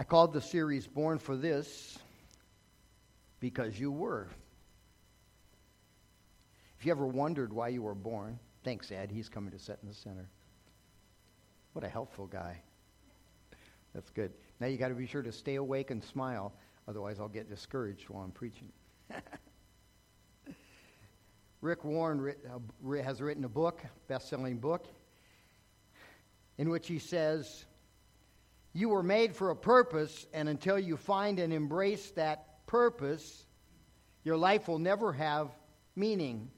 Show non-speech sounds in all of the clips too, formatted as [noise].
I called the series Born for This because you were. If you ever wondered why you were born, thanks, Ed. He's coming to sit in the center. What a helpful guy. That's good. Now you got to be sure to stay awake and smile, otherwise, I'll get discouraged while I'm preaching. [laughs] Rick Warren uh, has written a book, best-selling book, in which he says, "You were made for a purpose, and until you find and embrace that purpose, your life will never have meaning."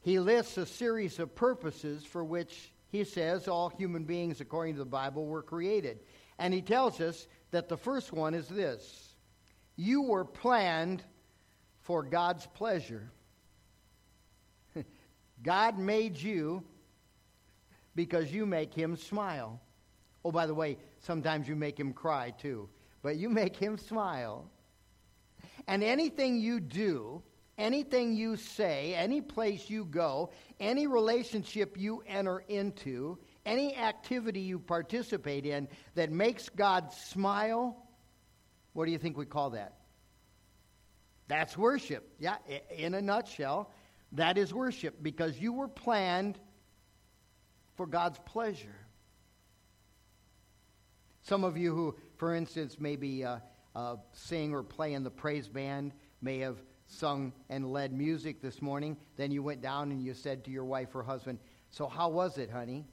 He lists a series of purposes for which he says all human beings, according to the Bible, were created. And he tells us that the first one is this You were planned for God's pleasure. [laughs] God made you because you make him smile. Oh, by the way, sometimes you make him cry too, but you make him smile. And anything you do, anything you say, any place you go, any relationship you enter into, any activity you participate in that makes God smile, what do you think we call that? That's worship. Yeah, in a nutshell, that is worship because you were planned for God's pleasure. Some of you who, for instance, maybe uh, uh, sing or play in the praise band may have sung and led music this morning. Then you went down and you said to your wife or husband, So, how was it, honey?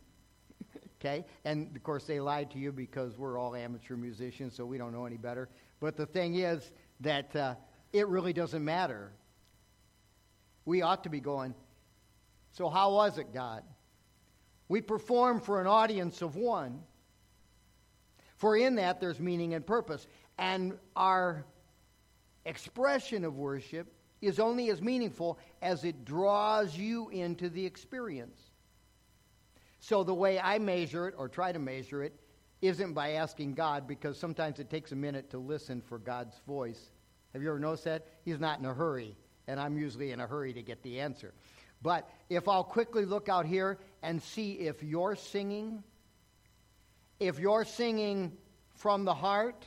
[laughs] okay? And of course, they lied to you because we're all amateur musicians, so we don't know any better. But the thing is that. Uh, it really doesn't matter. We ought to be going, so how was it, God? We perform for an audience of one. For in that there's meaning and purpose. And our expression of worship is only as meaningful as it draws you into the experience. So the way I measure it, or try to measure it, isn't by asking God, because sometimes it takes a minute to listen for God's voice. Have you ever noticed that? He's not in a hurry, and I'm usually in a hurry to get the answer. But if I'll quickly look out here and see if you're singing, if you're singing from the heart,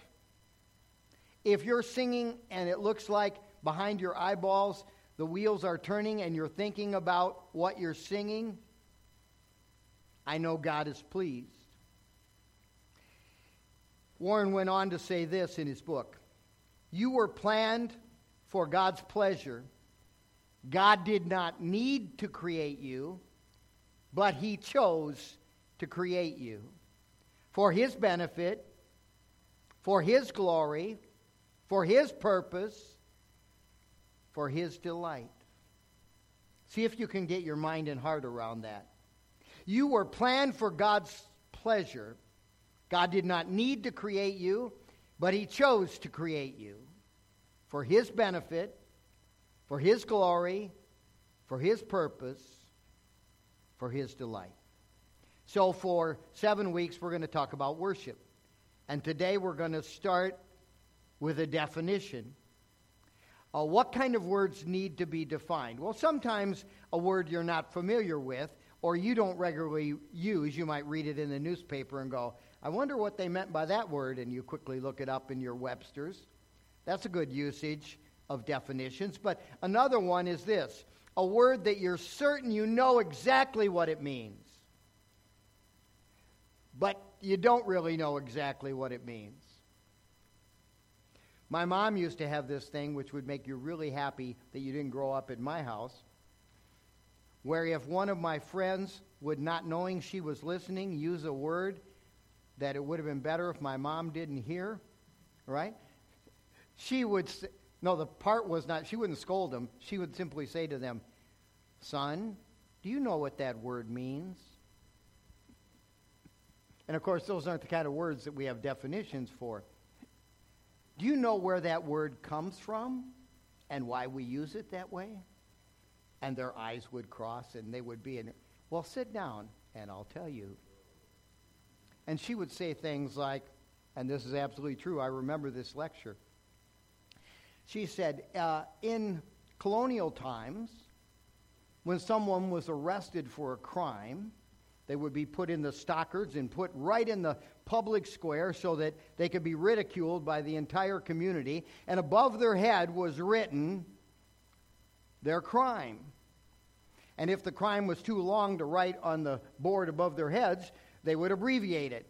if you're singing and it looks like behind your eyeballs the wheels are turning and you're thinking about what you're singing, I know God is pleased. Warren went on to say this in his book you were planned for God's pleasure. God did not need to create you, but He chose to create you for His benefit, for His glory, for His purpose, for His delight. See if you can get your mind and heart around that. You were planned for God's pleasure. God did not need to create you, but He chose to create you for His benefit, for His glory, for His purpose, for His delight. So, for seven weeks, we're going to talk about worship. And today we're going to start with a definition. Uh, what kind of words need to be defined? Well, sometimes a word you're not familiar with or you don't regularly use, you might read it in the newspaper and go, I wonder what they meant by that word, and you quickly look it up in your Webster's. That's a good usage of definitions. But another one is this a word that you're certain you know exactly what it means, but you don't really know exactly what it means. My mom used to have this thing which would make you really happy that you didn't grow up in my house, where if one of my friends would, not knowing she was listening, use a word that it would have been better if my mom didn't hear, right? she would, say, no, the part was not, she wouldn't scold them. She would simply say to them, Son, do you know what that word means? And of course, those aren't the kind of words that we have definitions for. Do you know where that word comes from and why we use it that way? And their eyes would cross and they would be in, well, sit down and I'll tell you. And she would say things like, and this is absolutely true, I remember this lecture. She said, uh, in colonial times, when someone was arrested for a crime, They would be put in the stockards and put right in the public square so that they could be ridiculed by the entire community. And above their head was written their crime. And if the crime was too long to write on the board above their heads, they would abbreviate it.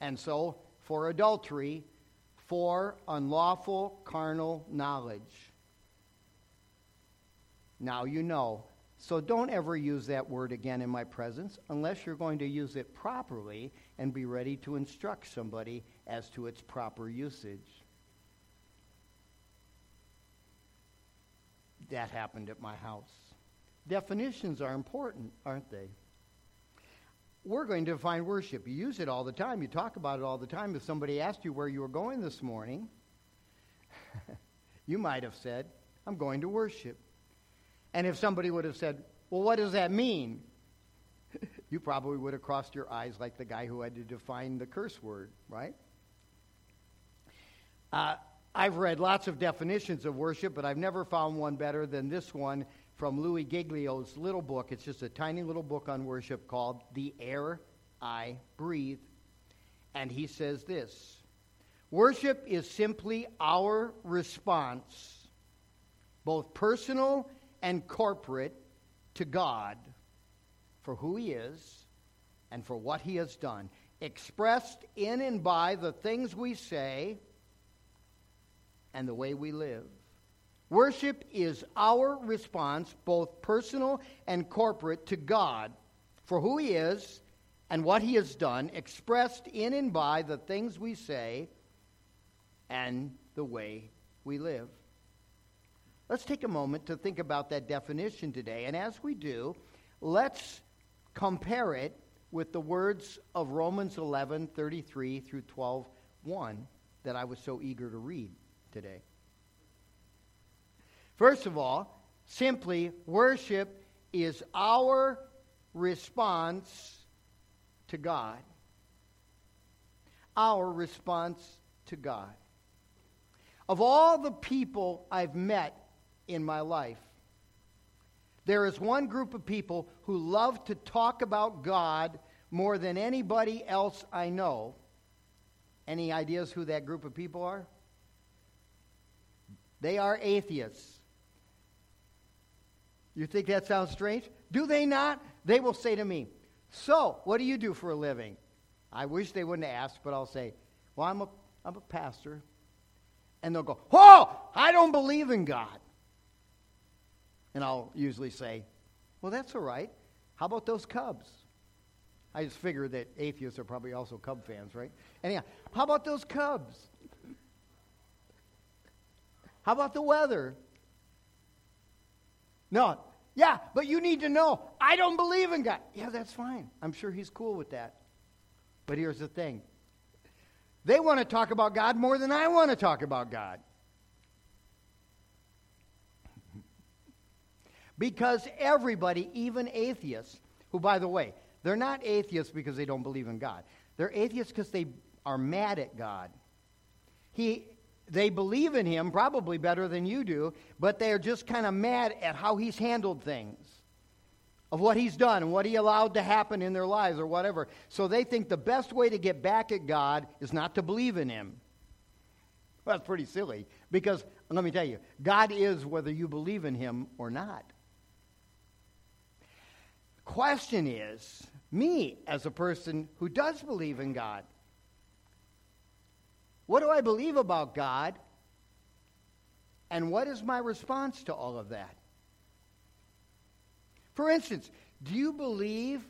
And so, for adultery, for unlawful carnal knowledge. Now you know. So don't ever use that word again in my presence unless you're going to use it properly and be ready to instruct somebody as to its proper usage. That happened at my house. Definitions are important, aren't they? We're going to define worship. You use it all the time. You talk about it all the time. If somebody asked you where you were going this morning, [laughs] you might have said, I'm going to worship. And if somebody would have said, Well, what does that mean? [laughs] you probably would have crossed your eyes like the guy who had to define the curse word, right? Uh, I've read lots of definitions of worship, but I've never found one better than this one from Louis Giglio's little book. It's just a tiny little book on worship called The Air I Breathe. And he says this Worship is simply our response, both personal and corporate, to God for who He is and for what He has done, expressed in and by the things we say and the way we live. Worship is our response, both personal and corporate, to God for who He is and what He has done, expressed in and by the things we say and the way we live. Let's take a moment to think about that definition today. And as we do, let's compare it with the words of Romans 11 33 through 12 1 that I was so eager to read today. First of all, simply worship is our response to God. Our response to God. Of all the people I've met in my life, there is one group of people who love to talk about God more than anybody else I know. Any ideas who that group of people are? They are atheists. You think that sounds strange? Do they not? They will say to me, So, what do you do for a living? I wish they wouldn't ask, but I'll say, Well, I'm a, I'm a pastor. And they'll go, Oh, I don't believe in God. And I'll usually say, Well, that's all right. How about those Cubs? I just figure that atheists are probably also Cub fans, right? Anyhow, how about those Cubs? How about the weather? No, yeah, but you need to know, I don't believe in God. Yeah, that's fine. I'm sure he's cool with that. But here's the thing they want to talk about God more than I want to talk about God. Because everybody, even atheists, who, by the way, they're not atheists because they don't believe in God. They're atheists because they are mad at God. He, they believe in him probably better than you do, but they're just kind of mad at how he's handled things, of what he's done and what he allowed to happen in their lives or whatever. So they think the best way to get back at God is not to believe in him. Well, that's pretty silly because let me tell you, God is whether you believe in him or not. Question is, me as a person who does believe in God, what do I believe about God? And what is my response to all of that? For instance, do you believe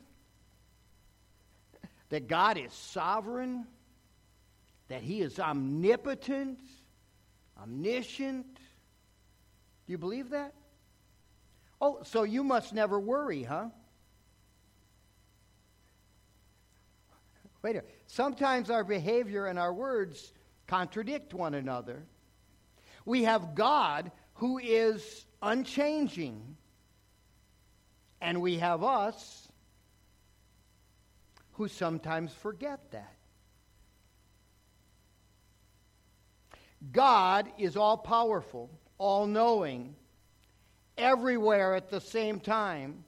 that God is sovereign? That He is omnipotent? Omniscient? Do you believe that? Oh, so you must never worry, huh? Wait a minute. Sometimes our behavior and our words contradict one another. We have God who is unchanging, and we have us who sometimes forget that. God is all powerful, all knowing, everywhere at the same time.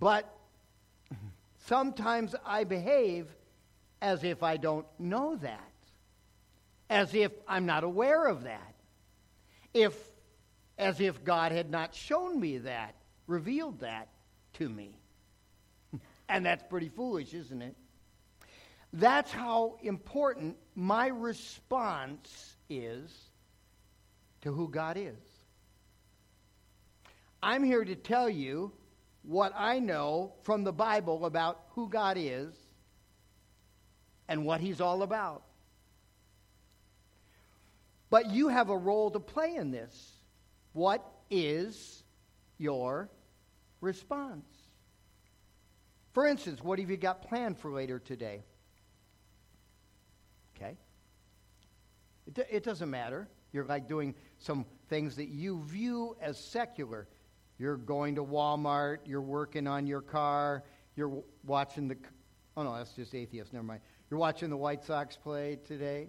But sometimes I behave as if I don't know that, as if I'm not aware of that, if, as if God had not shown me that, revealed that to me. [laughs] and that's pretty foolish, isn't it? That's how important my response is to who God is. I'm here to tell you what I know from the Bible about who God is and what He's all about. But you have a role to play in this. What is your response? For instance, what have you got planned for later today? Okay? It, it doesn't matter. You're like doing some things that you view as secular. You're going to Walmart, you're working on your car, you're watching the. Oh, no, that's just atheist. Never mind. You're watching the White Sox play today.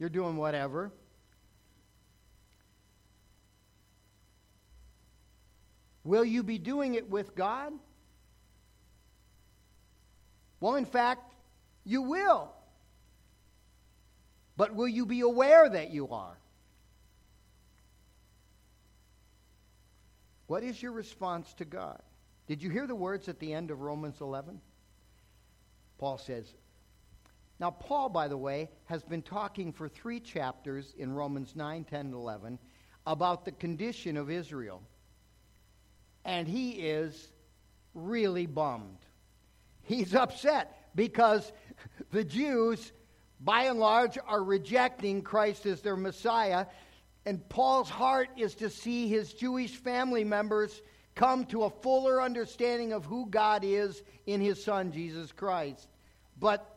You're doing whatever. Will you be doing it with God? Well, in fact, you will. But will you be aware that you are? What is your response to God? Did you hear the words at the end of Romans 11? Paul says, now, Paul, by the way, has been talking for three chapters in Romans 9, 10, and 11 about the condition of Israel. And he is really bummed. He's [laughs] upset because the Jews, by and large, are rejecting Christ as their Messiah. And Paul's heart is to see his Jewish family members come to a fuller understanding of who God is in his Son, Jesus Christ. But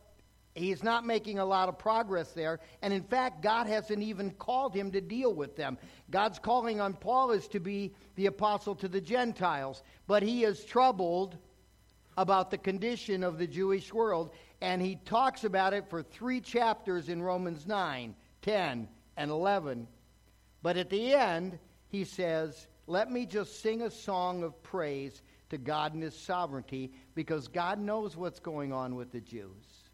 he's not making a lot of progress there. And in fact, God hasn't even called him to deal with them. God's calling on Paul is to be the apostle to the Gentiles. But he is troubled about the condition of the Jewish world. And he talks about it for three chapters in Romans 9, 10, and 11. But at the end, he says, Let me just sing a song of praise to God and His sovereignty because God knows what's going on with the Jews.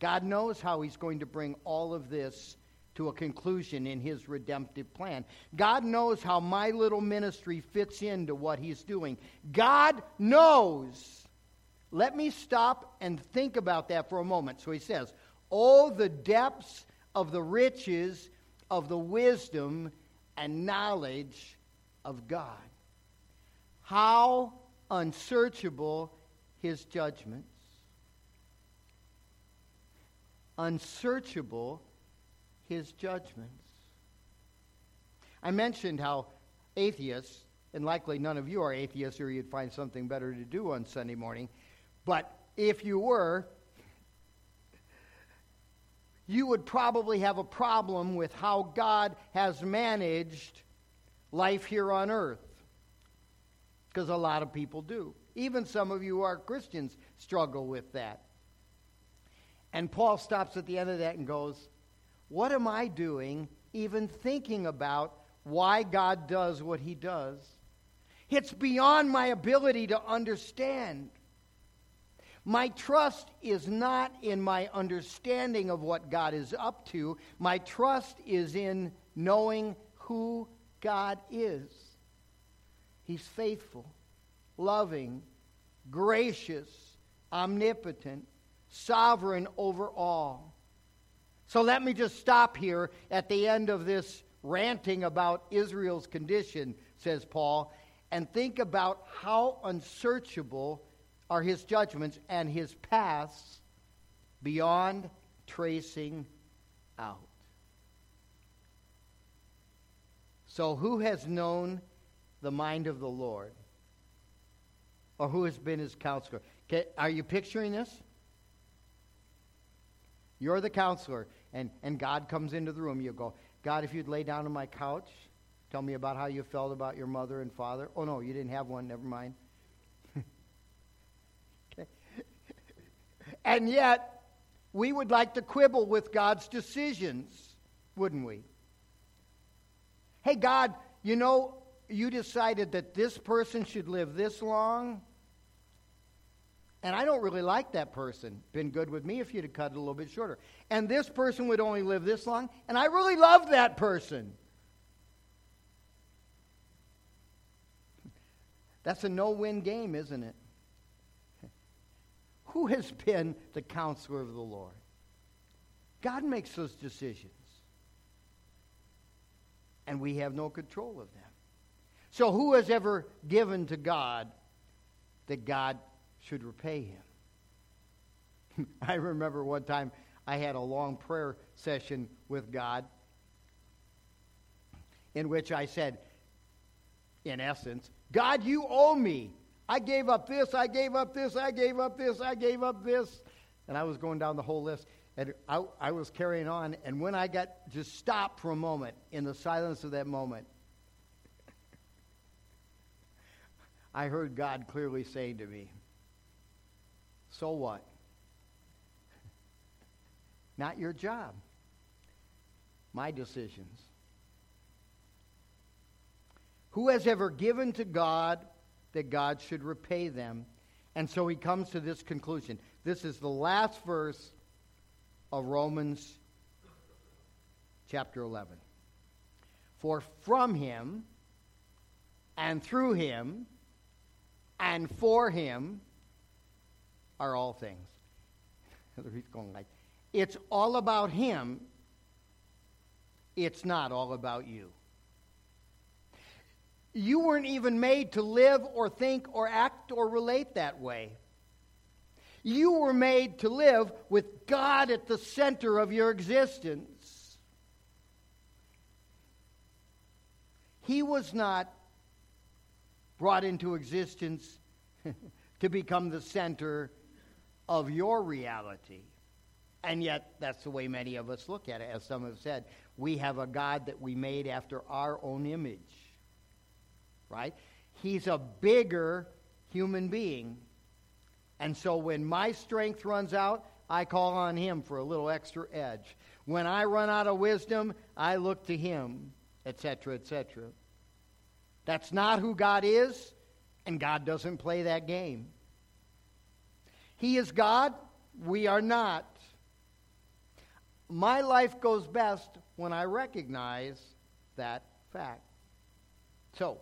God knows how He's going to bring all of this to a conclusion in His redemptive plan. God knows how my little ministry fits into what He's doing. God knows. Let me stop and think about that for a moment. So He says, Oh, the depths of the riches of the wisdom and knowledge of God. How unsearchable his judgments. Unsearchable his judgments. I mentioned how atheists, and likely none of you are atheists or you'd find something better to do on Sunday morning, but if you were, you would probably have a problem with how God has managed life here on earth. Because a lot of people do. Even some of you who are Christians struggle with that. And Paul stops at the end of that and goes, What am I doing even thinking about why God does what he does? It's beyond my ability to understand. My trust is not in my understanding of what God is up to. My trust is in knowing who God is. He's faithful, loving, gracious, omnipotent, sovereign over all. So let me just stop here at the end of this ranting about Israel's condition, says Paul, and think about how unsearchable are his judgments and his paths beyond tracing out. So, who has known the mind of the Lord? Or who has been his counselor? Okay, are you picturing this? You're the counselor, and, and God comes into the room. You go, God, if you'd lay down on my couch, tell me about how you felt about your mother and father. Oh, no, you didn't have one. Never mind. And yet, we would like to quibble with God's decisions, wouldn't we? Hey, God, you know, you decided that this person should live this long, and I don't really like that person. Been good with me if you'd have cut it a little bit shorter. And this person would only live this long, and I really love that person. That's a no win game, isn't it? Who has been the counselor of the Lord? God makes those decisions. And we have no control of them. So, who has ever given to God that God should repay him? [laughs] I remember one time I had a long prayer session with God in which I said, in essence, God, you owe me. I gave up this, I gave up this, I gave up this, I gave up this. And I was going down the whole list. And I, I was carrying on. And when I got just stopped for a moment in the silence of that moment, I heard God clearly saying to me, So what? Not your job. My decisions. Who has ever given to God that God should repay them? And so he comes to this conclusion. This is the last verse of Romans chapter 11. For from him and through him and for him are all things. [laughs] He's going like, it's all about him. It's not all about you. You weren't even made to live or think or act or relate that way. You were made to live with God at the center of your existence. He was not brought into existence [laughs] to become the center of your reality. And yet, that's the way many of us look at it. As some have said, we have a God that we made after our own image. Right? He's a bigger human being. And so when my strength runs out, I call on Him for a little extra edge. When I run out of wisdom, I look to Him, etc., etc. That's not who God is, and God doesn't play that game. He is God, we are not. My life goes best when I recognize that fact. So,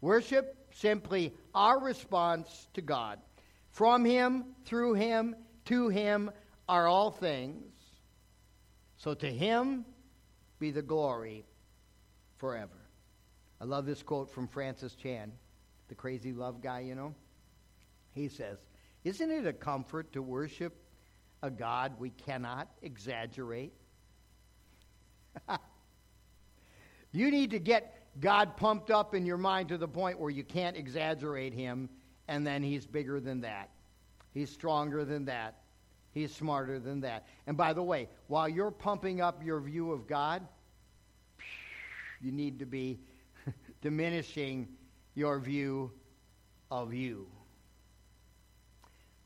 worship simply our response to God. From Him, through Him, to Him are all things. So to Him be the glory forever. I love this quote from Francis Chan, the crazy love guy, you know. He says, Isn't it a comfort to worship a God we cannot exaggerate? [laughs] you need to get God pumped up in your mind to the point where you can't exaggerate Him, and then He's bigger than that. He's stronger than that. He's smarter than that. And by the way, while you're pumping up your view of God, you need to be [laughs] diminishing your view of you.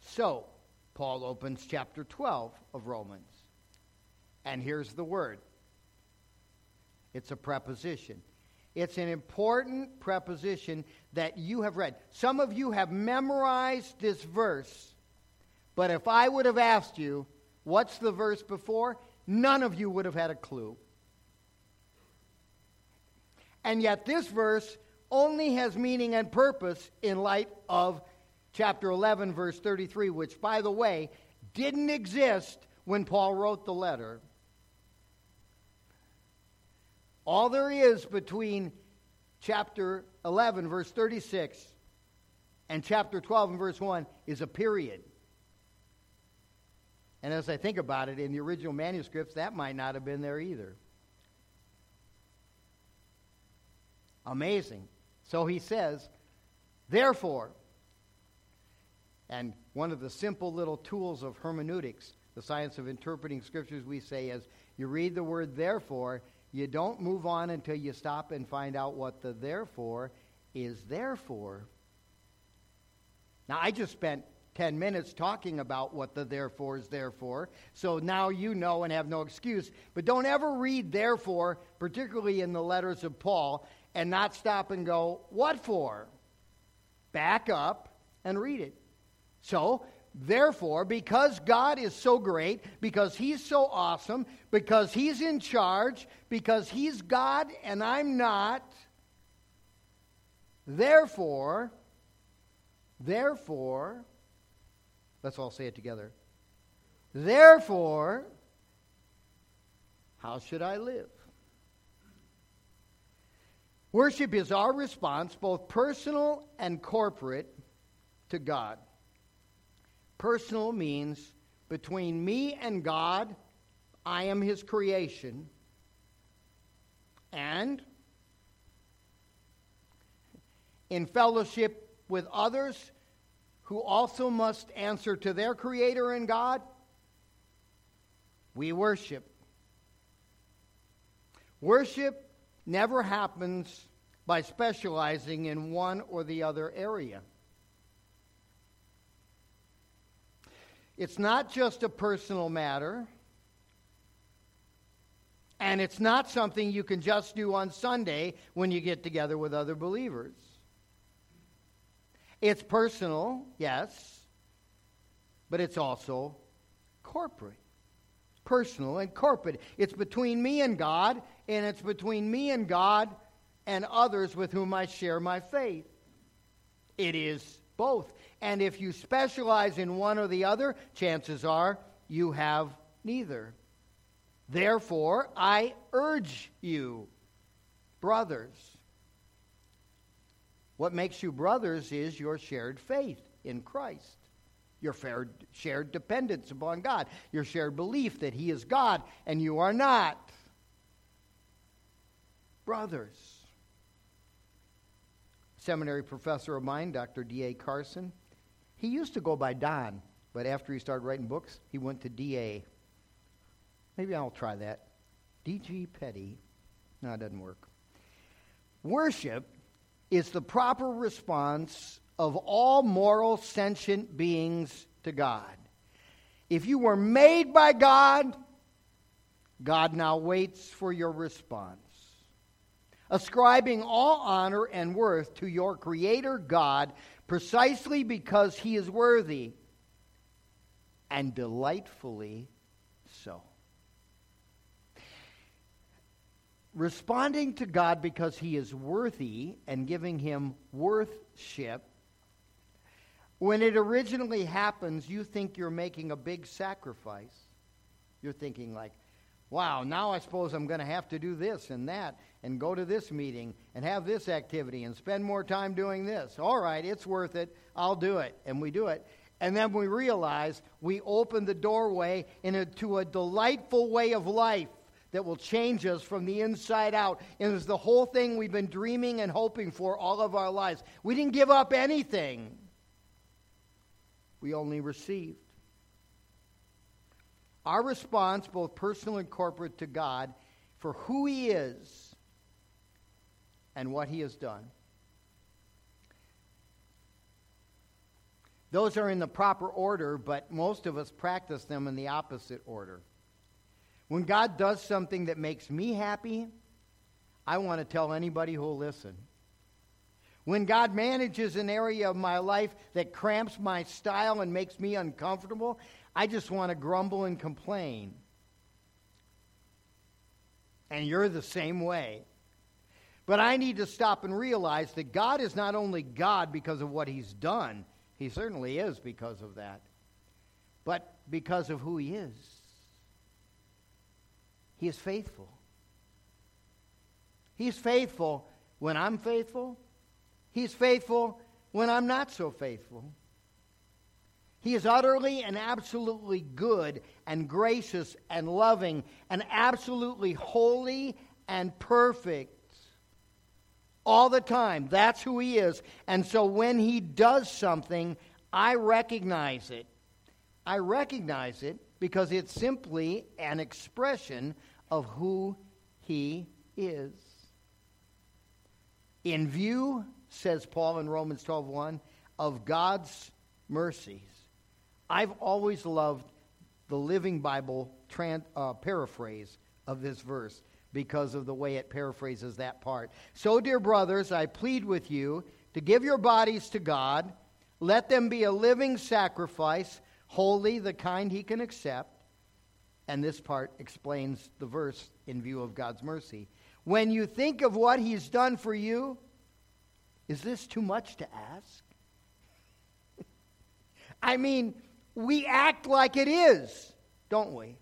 So, Paul opens chapter 12 of Romans. And here's the word it's a preposition. It's an important preposition that you have read. Some of you have memorized this verse, but if I would have asked you, what's the verse before? None of you would have had a clue. And yet, this verse only has meaning and purpose in light of chapter 11, verse 33, which, by the way, didn't exist when Paul wrote the letter. All there is between chapter 11, verse 36, and chapter 12 and verse 1 is a period. And as I think about it, in the original manuscripts, that might not have been there either. Amazing. So he says, therefore, and one of the simple little tools of hermeneutics, the science of interpreting scriptures, we say is you read the word therefore, you don't move on until you stop and find out what the therefore is there for. Now, I just spent 10 minutes talking about what the therefore is there for, so now you know and have no excuse. But don't ever read therefore, particularly in the letters of Paul, and not stop and go, what for? Back up and read it. So, therefore, because God is so great, because He's so awesome, because He's in charge, because He's God and I'm not, therefore, therefore, let's all say it together. Therefore, how should I live? Worship is our response, both personal and corporate, to God. Personal means between me and God, I am His creation. And in fellowship with others who also must answer to their Creator and God, we worship. Worship never happens by specializing in one or the other area. It's not just a personal matter, and it's not something you can just do on Sunday when you get together with other believers. It's personal, yes, but it's also corporate personal and corporate. It's between me and God, and it's between me and God and others with whom I share my faith. It is both. And if you specialize in one or the other, chances are you have neither. Therefore, I urge you, brothers. What makes you brothers is your shared faith in Christ your shared dependence upon God, your shared belief that He is God and you are not. Brothers. Seminary professor of mine, Dr. D.A. Carson, he used to go by Don, but after he started writing books, he went to D.A. Maybe I'll try that. D.G. Petty. No, it doesn't work. Worship is the proper response of all moral sentient beings to God. If you were made by God, God now waits for your response. Ascribing all honor and worth to your Creator God precisely because He is worthy and delightfully so. Responding to God because He is worthy and giving Him worthship when it originally happens, you think you're making a big sacrifice. You're thinking, like, wow, now I suppose I'm going to have to do this and that and go to this meeting and have this activity and spend more time doing this. All right, it's worth it. I'll do it. And we do it. And then we realize we open the doorway into a delightful way of life that will change us from the inside out. And it's the whole thing we've been dreaming and hoping for all of our lives. We didn't give up anything we only received. Our response, both personal and corporate, to God for who He is and what He has done. Those are in the proper order, but most of us practice them in the opposite order. When God does something that makes me happy, I want to tell anybody who will listen. When God manages an area of my life that cramps my style and makes me uncomfortable, I just want to grumble and complain. And you're the same way. But I need to stop and realize that God is not only God because of what He's done, He certainly is because of that, but because of who He is. He is faithful. He's faithful when I'm faithful, He's faithful when I'm not so faithful. He is utterly and absolutely good and gracious and loving and absolutely holy and perfect all the time. That's who He is. And so when He does something, I recognize it. I recognize it because it's simply an expression of who He is. In view says Paul in Romans 12:1, of God's mercies. I've always loved the Living Bible uh, paraphrase of this verse because of the way it paraphrases that part. So, dear brothers, I plead with you to give your bodies to God, Let them be a living sacrifice, holy, the kind he can accept. And this part explains the verse in view of God's mercy. When you think of what he's done for you, is this too much to ask? [laughs] I mean, we act like it is, don't we?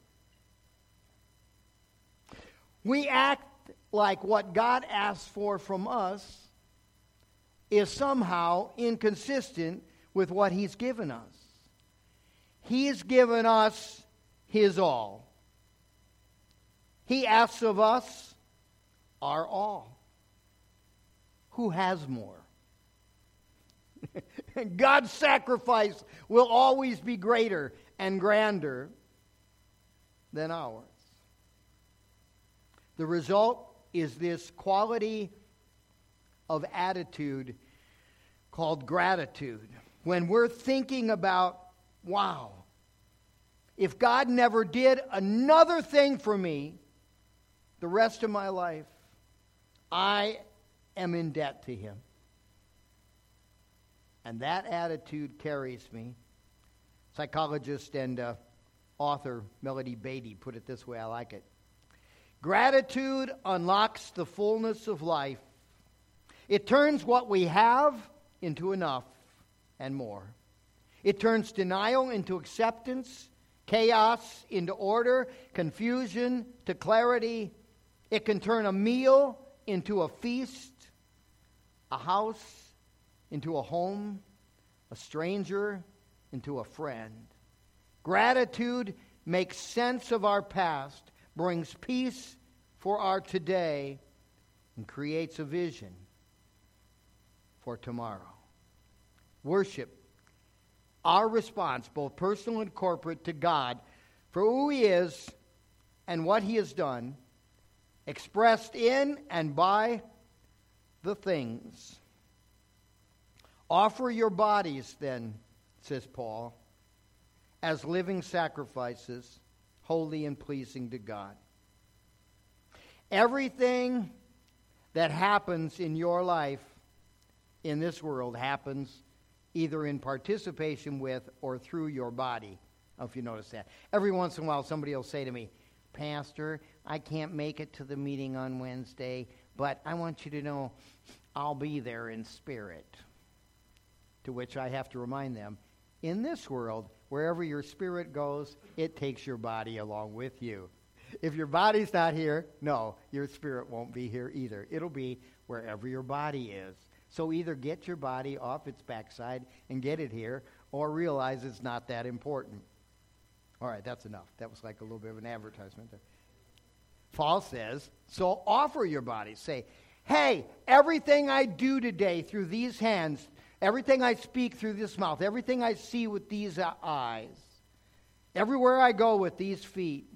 We act like what God asks for from us is somehow inconsistent with what He's given us. He's given us His all. He asks of us our all. Who has more? [laughs] [laughs] God's sacrifice will always be greater and grander than ours. The result is this quality of attitude called gratitude. When we're thinking about, wow, if God never did another thing for me the rest of my life, I am in debt to Him. And that attitude carries me. Psychologist and uh, author Melody Beattie put it this way I like it. Gratitude unlocks the fullness of life. It turns what we have into enough and more. It turns denial into acceptance, chaos into order, confusion to clarity. It can turn a meal into a feast, a house into a home, a stranger into a friend. Gratitude makes sense of our past, brings peace for our today, and creates a vision for tomorrow. Worship, our response, both personal and corporate, to God for who He is and what He has done, expressed in and by the things Offer your bodies, then, says Paul, as living sacrifices, holy and pleasing to God. Everything that happens in your life in this world happens either in participation with or through your body. if you notice that. Every once in a while, somebody will say to me, Pastor, I can't make it to the meeting on Wednesday, but I want you to know I'll be there in spirit to which I have to remind them in this world, wherever your spirit goes, it takes your body along with you. If your body's not here, no, your spirit won't be here either. It'll be wherever your body is. So either get your body off its backside and get it here, or realize it's not that important. All right, that's enough. That was like a little bit of an advertisement there. Paul says, so offer your body. Say, hey, everything I do today through these hands, Everything I speak through this mouth, everything I see with these uh, eyes, everywhere I go with these feet,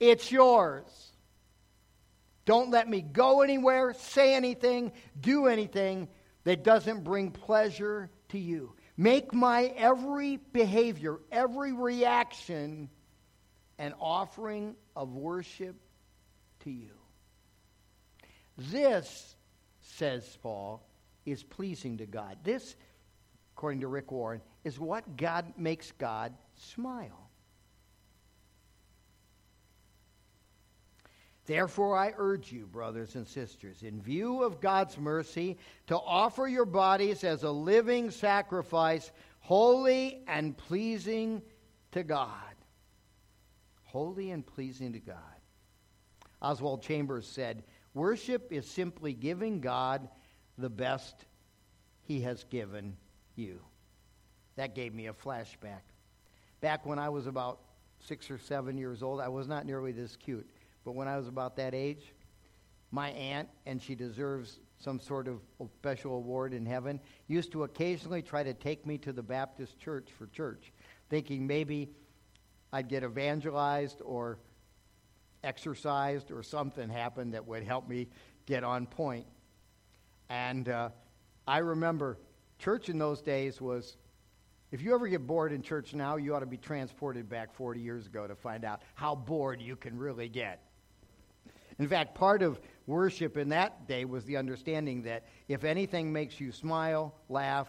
it's yours. Don't let me go anywhere, say anything, do anything that doesn't bring pleasure to you. Make my every behavior, every reaction, an offering of worship to you. This, says Paul, is pleasing to God. This, according to Rick Warren, is what God makes God smile. Therefore, I urge you, brothers and sisters, in view of God's mercy, to offer your bodies as a living sacrifice, holy and pleasing to God. Holy and pleasing to God. Oswald Chambers said, Worship is simply giving God the best he has given you. That gave me a flashback. Back when I was about six or seven years old, I was not nearly this cute. But when I was about that age, my aunt, and she deserves some sort of special award in heaven, used to occasionally try to take me to the Baptist church for church, thinking maybe I'd get evangelized or exercised or something happened that would help me get on point. And uh, I remember church in those days was, if you ever get bored in church now, you ought to be transported back 40 years ago to find out how bored you can really get. In fact, part of worship in that day was the understanding that if anything makes you smile, laugh,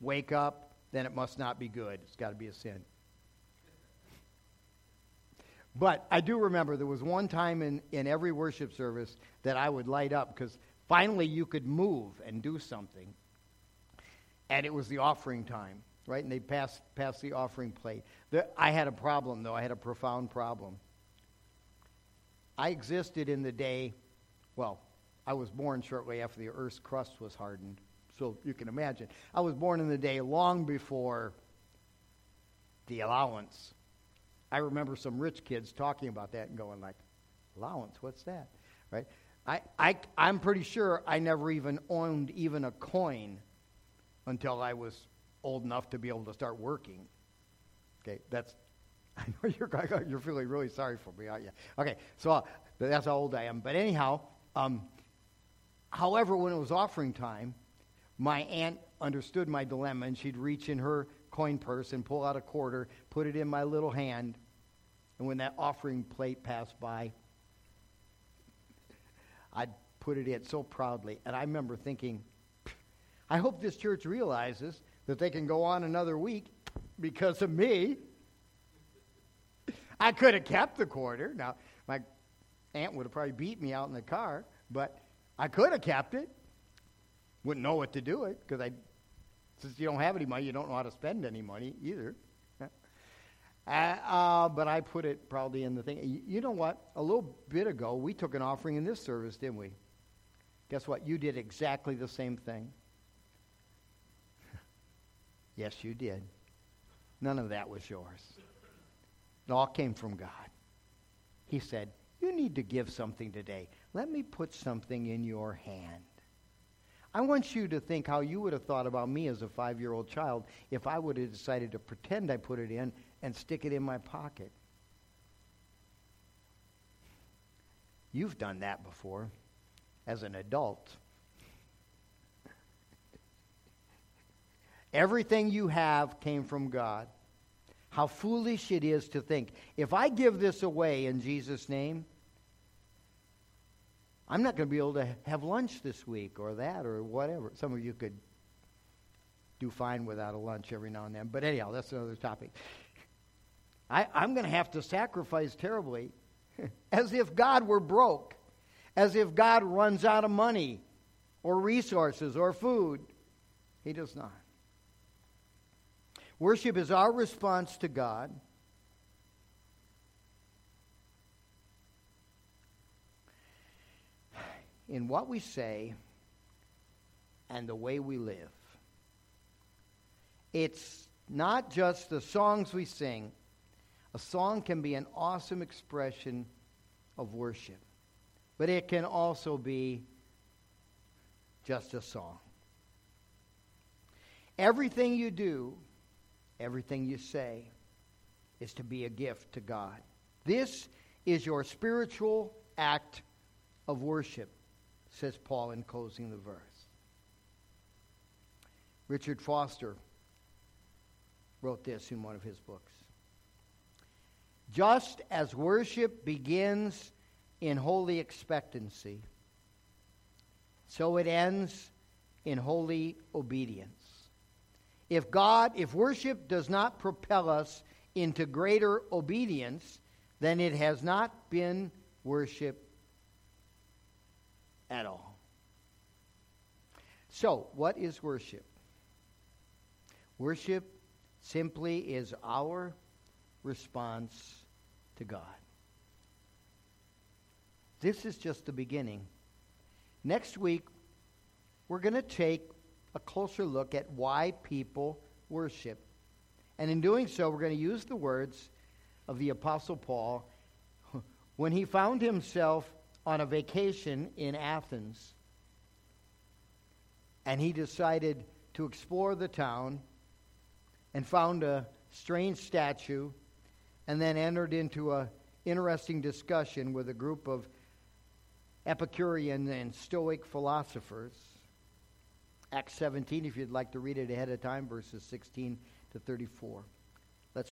wake up, then it must not be good. It's got to be a sin. But I do remember there was one time in, in every worship service that I would light up because finally you could move and do something. And it was the offering time, right? And they passed, passed the offering plate. The, I had a problem, though. I had a profound problem. I existed in the day, well, I was born shortly after the Earth's crust was hardened. So you can imagine. I was born in the day long before the allowance I remember some rich kids talking about that and going like, allowance, what's that? Right? I, I, I'm pretty sure I never even owned even a coin until I was old enough to be able to start working. Okay, that's, [laughs] I know you're, you're feeling really sorry for me, aren't you? Okay, so uh, that's how old I am. But anyhow, um, however, when it was offering time, my aunt understood my dilemma and she'd reach in her coin purse and pull out a quarter, put it in my little hand, and when that offering plate passed by, I'd put it in so proudly. And I remember thinking, I hope this church realizes that they can go on another week because of me. I could have kept the quarter. Now, my aunt would have probably beat me out in the car, but I could have kept it. Wouldn't know what to do it because I, since you don't have any money, you don't know how to spend any money either. Uh, uh, but I put it probably in the thing. You, know what? A little bit ago, we took an offering in this service, didn't we? Guess what? You did exactly the same thing. [laughs] yes, you did. None of that was yours. It all came from God. He said, You need to give something today. Let me put something in your hand. I want you to think how you would have thought about me as a five year old child if I would have decided to pretend I put it in and stick it in my pocket. You've done that before as an adult. Everything you have came from God. How foolish it is to think if I give this away in Jesus' name, I'm not going to be able to have lunch this week or that or whatever. Some of you could do fine without a lunch every now and then. But anyhow, that's another topic. I, I'm going to have to sacrifice terribly, [laughs] as if God were broke, as if God runs out of money or resources or food. He does not. Worship is our response to God. [sighs] In what we say and the way we live. It's not just the songs we sing, a song can be an awesome expression of worship, but it can also be just a song. Everything you do, everything you say, is to be a gift to God. This is your spiritual act of worship, says Paul in closing the verse. Richard Foster wrote this in one of his books. Just as worship begins in holy expectancy, so it ends in holy obedience. If God, if worship does not propel us into greater obedience, then it has not been worship at all. So, what is worship? Worship simply is our response to God. This is just the beginning. Next week, we're going to take a closer look at why people worship. And in doing so, we're going to use the words of the Apostle Paul [laughs] when he found himself on a vacation in Athens and he decided to explore the town and found a strange statue and then entered into an interesting discussion with a group of Epicurean and Stoic philosophers. Acts 17, if you'd like to read it ahead of time, verses 16 to 34.